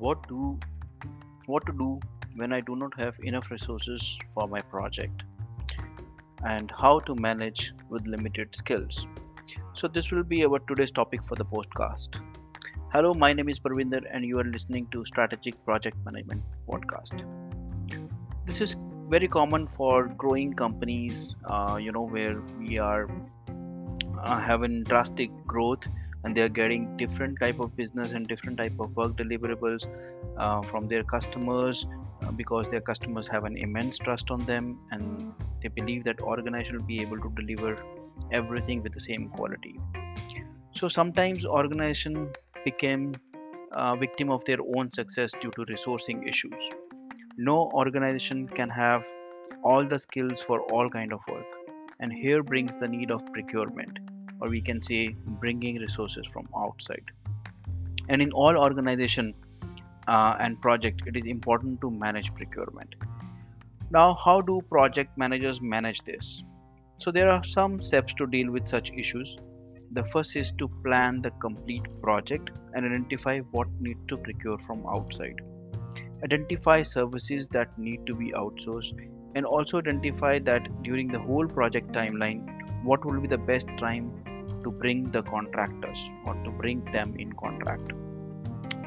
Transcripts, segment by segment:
what do what to do when I do not have enough resources for my project and how to manage with limited skills. So this will be our today's topic for the podcast. Hello, my name is Parvinder and you are listening to Strategic Project Management podcast. This is very common for growing companies, uh, you know, where we are uh, having drastic growth and they are getting different type of business and different type of work deliverables uh, from their customers uh, because their customers have an immense trust on them and they believe that organization will be able to deliver everything with the same quality. So sometimes organization became a victim of their own success due to resourcing issues. No organization can have all the skills for all kind of work and here brings the need of procurement or we can say bringing resources from outside. And in all organization uh, and project it is important to manage procurement. Now how do project managers manage this? So there are some steps to deal with such issues. The first is to plan the complete project and identify what need to procure from outside. Identify services that need to be outsourced and also identify that during the whole project timeline what will be the best time to bring the contractors or to bring them in contract.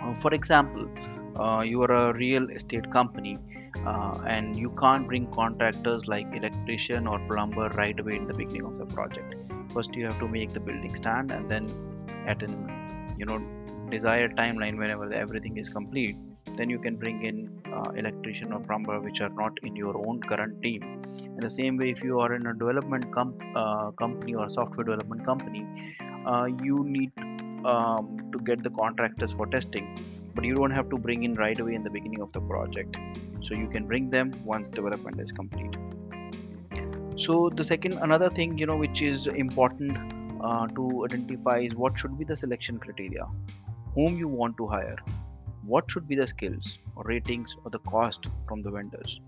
Uh, for example uh, you are a real estate company uh, and you can't bring contractors like electrician or plumber right away in the beginning of the project. First you have to make the building stand and then at an you know desired timeline whenever everything is complete then you can bring in uh, electrician or plumber which are not in your own current team. In the same way if you are in a development com- uh, company or software development company uh, you need um, to get the contractors for testing but you don't have to bring in right away in the beginning of the project. So you can bring them once development is complete. So the second another thing you know which is important uh, to identify is what should be the selection criteria. Whom you want to hire what should be the skills or ratings or the cost from the vendors?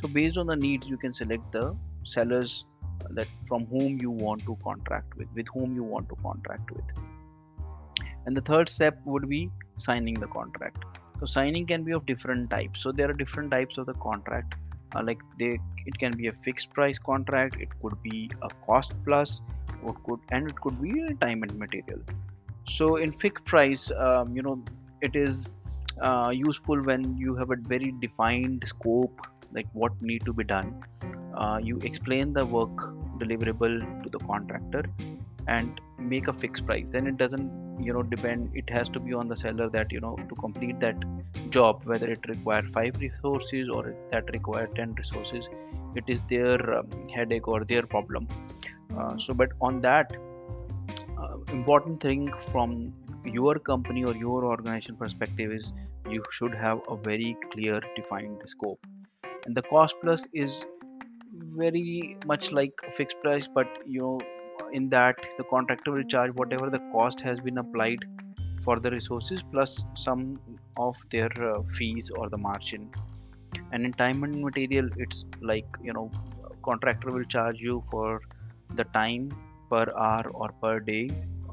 So based on the needs you can select the sellers that from whom you want to contract with with whom you want to contract with. And the third step would be signing the contract. So signing can be of different types. So there are different types of the contract. Uh, like they it can be a fixed price contract it could be a cost plus or could and it could be a time and material. So in fixed price um, you know it is uh, useful when you have a very defined scope like what need to be done. Uh, you explain the work deliverable to the contractor and make a fixed price. Then it doesn't you know depend it has to be on the seller that you know to complete that job whether it require five resources or that require 10 resources it is their um, headache or their problem. Uh, so but on that important thing from your company or your organization perspective is you should have a very clear defined scope. And the cost plus is very much like fixed price but you know in that the contractor will charge whatever the cost has been applied for the resources plus some of their uh, fees or the margin. And in time and material it's like you know contractor will charge you for the time per hour or per day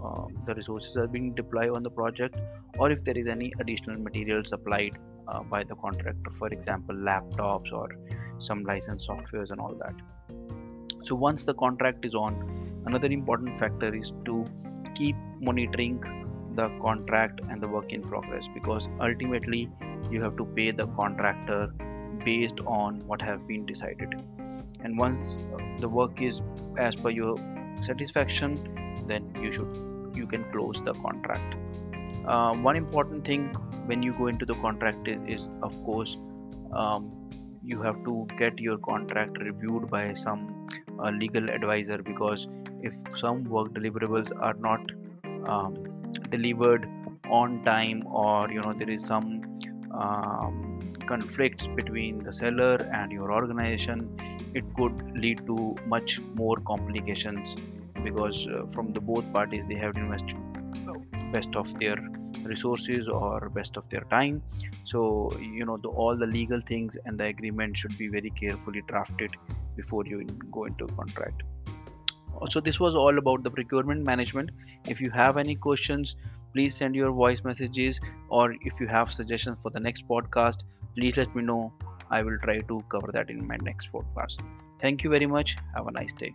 um, the resources are being deployed on the project or if there is any additional material supplied uh, by the contractor for example laptops or some license softwares and all that. So once the contract is on another important factor is to keep monitoring the contract and the work in progress because ultimately you have to pay the contractor based on what have been decided. And once the work is as per your satisfaction then you should you can close the contract. Uh, one important thing when you go into the contract is, is of course um, you have to get your contract reviewed by some uh, legal advisor because if some work deliverables are not um, delivered on time or you know there is some um, conflicts between the seller and your organization it could lead to much more complications because uh, from the both parties they have invested best of their resources or best of their time. So you know the, all the legal things and the agreement should be very carefully drafted before you go into contract. So this was all about the procurement management. If you have any questions please send your voice messages or if you have suggestions for the next podcast please let me know i will try to cover that in my next podcast. Thank you very much. Have a nice day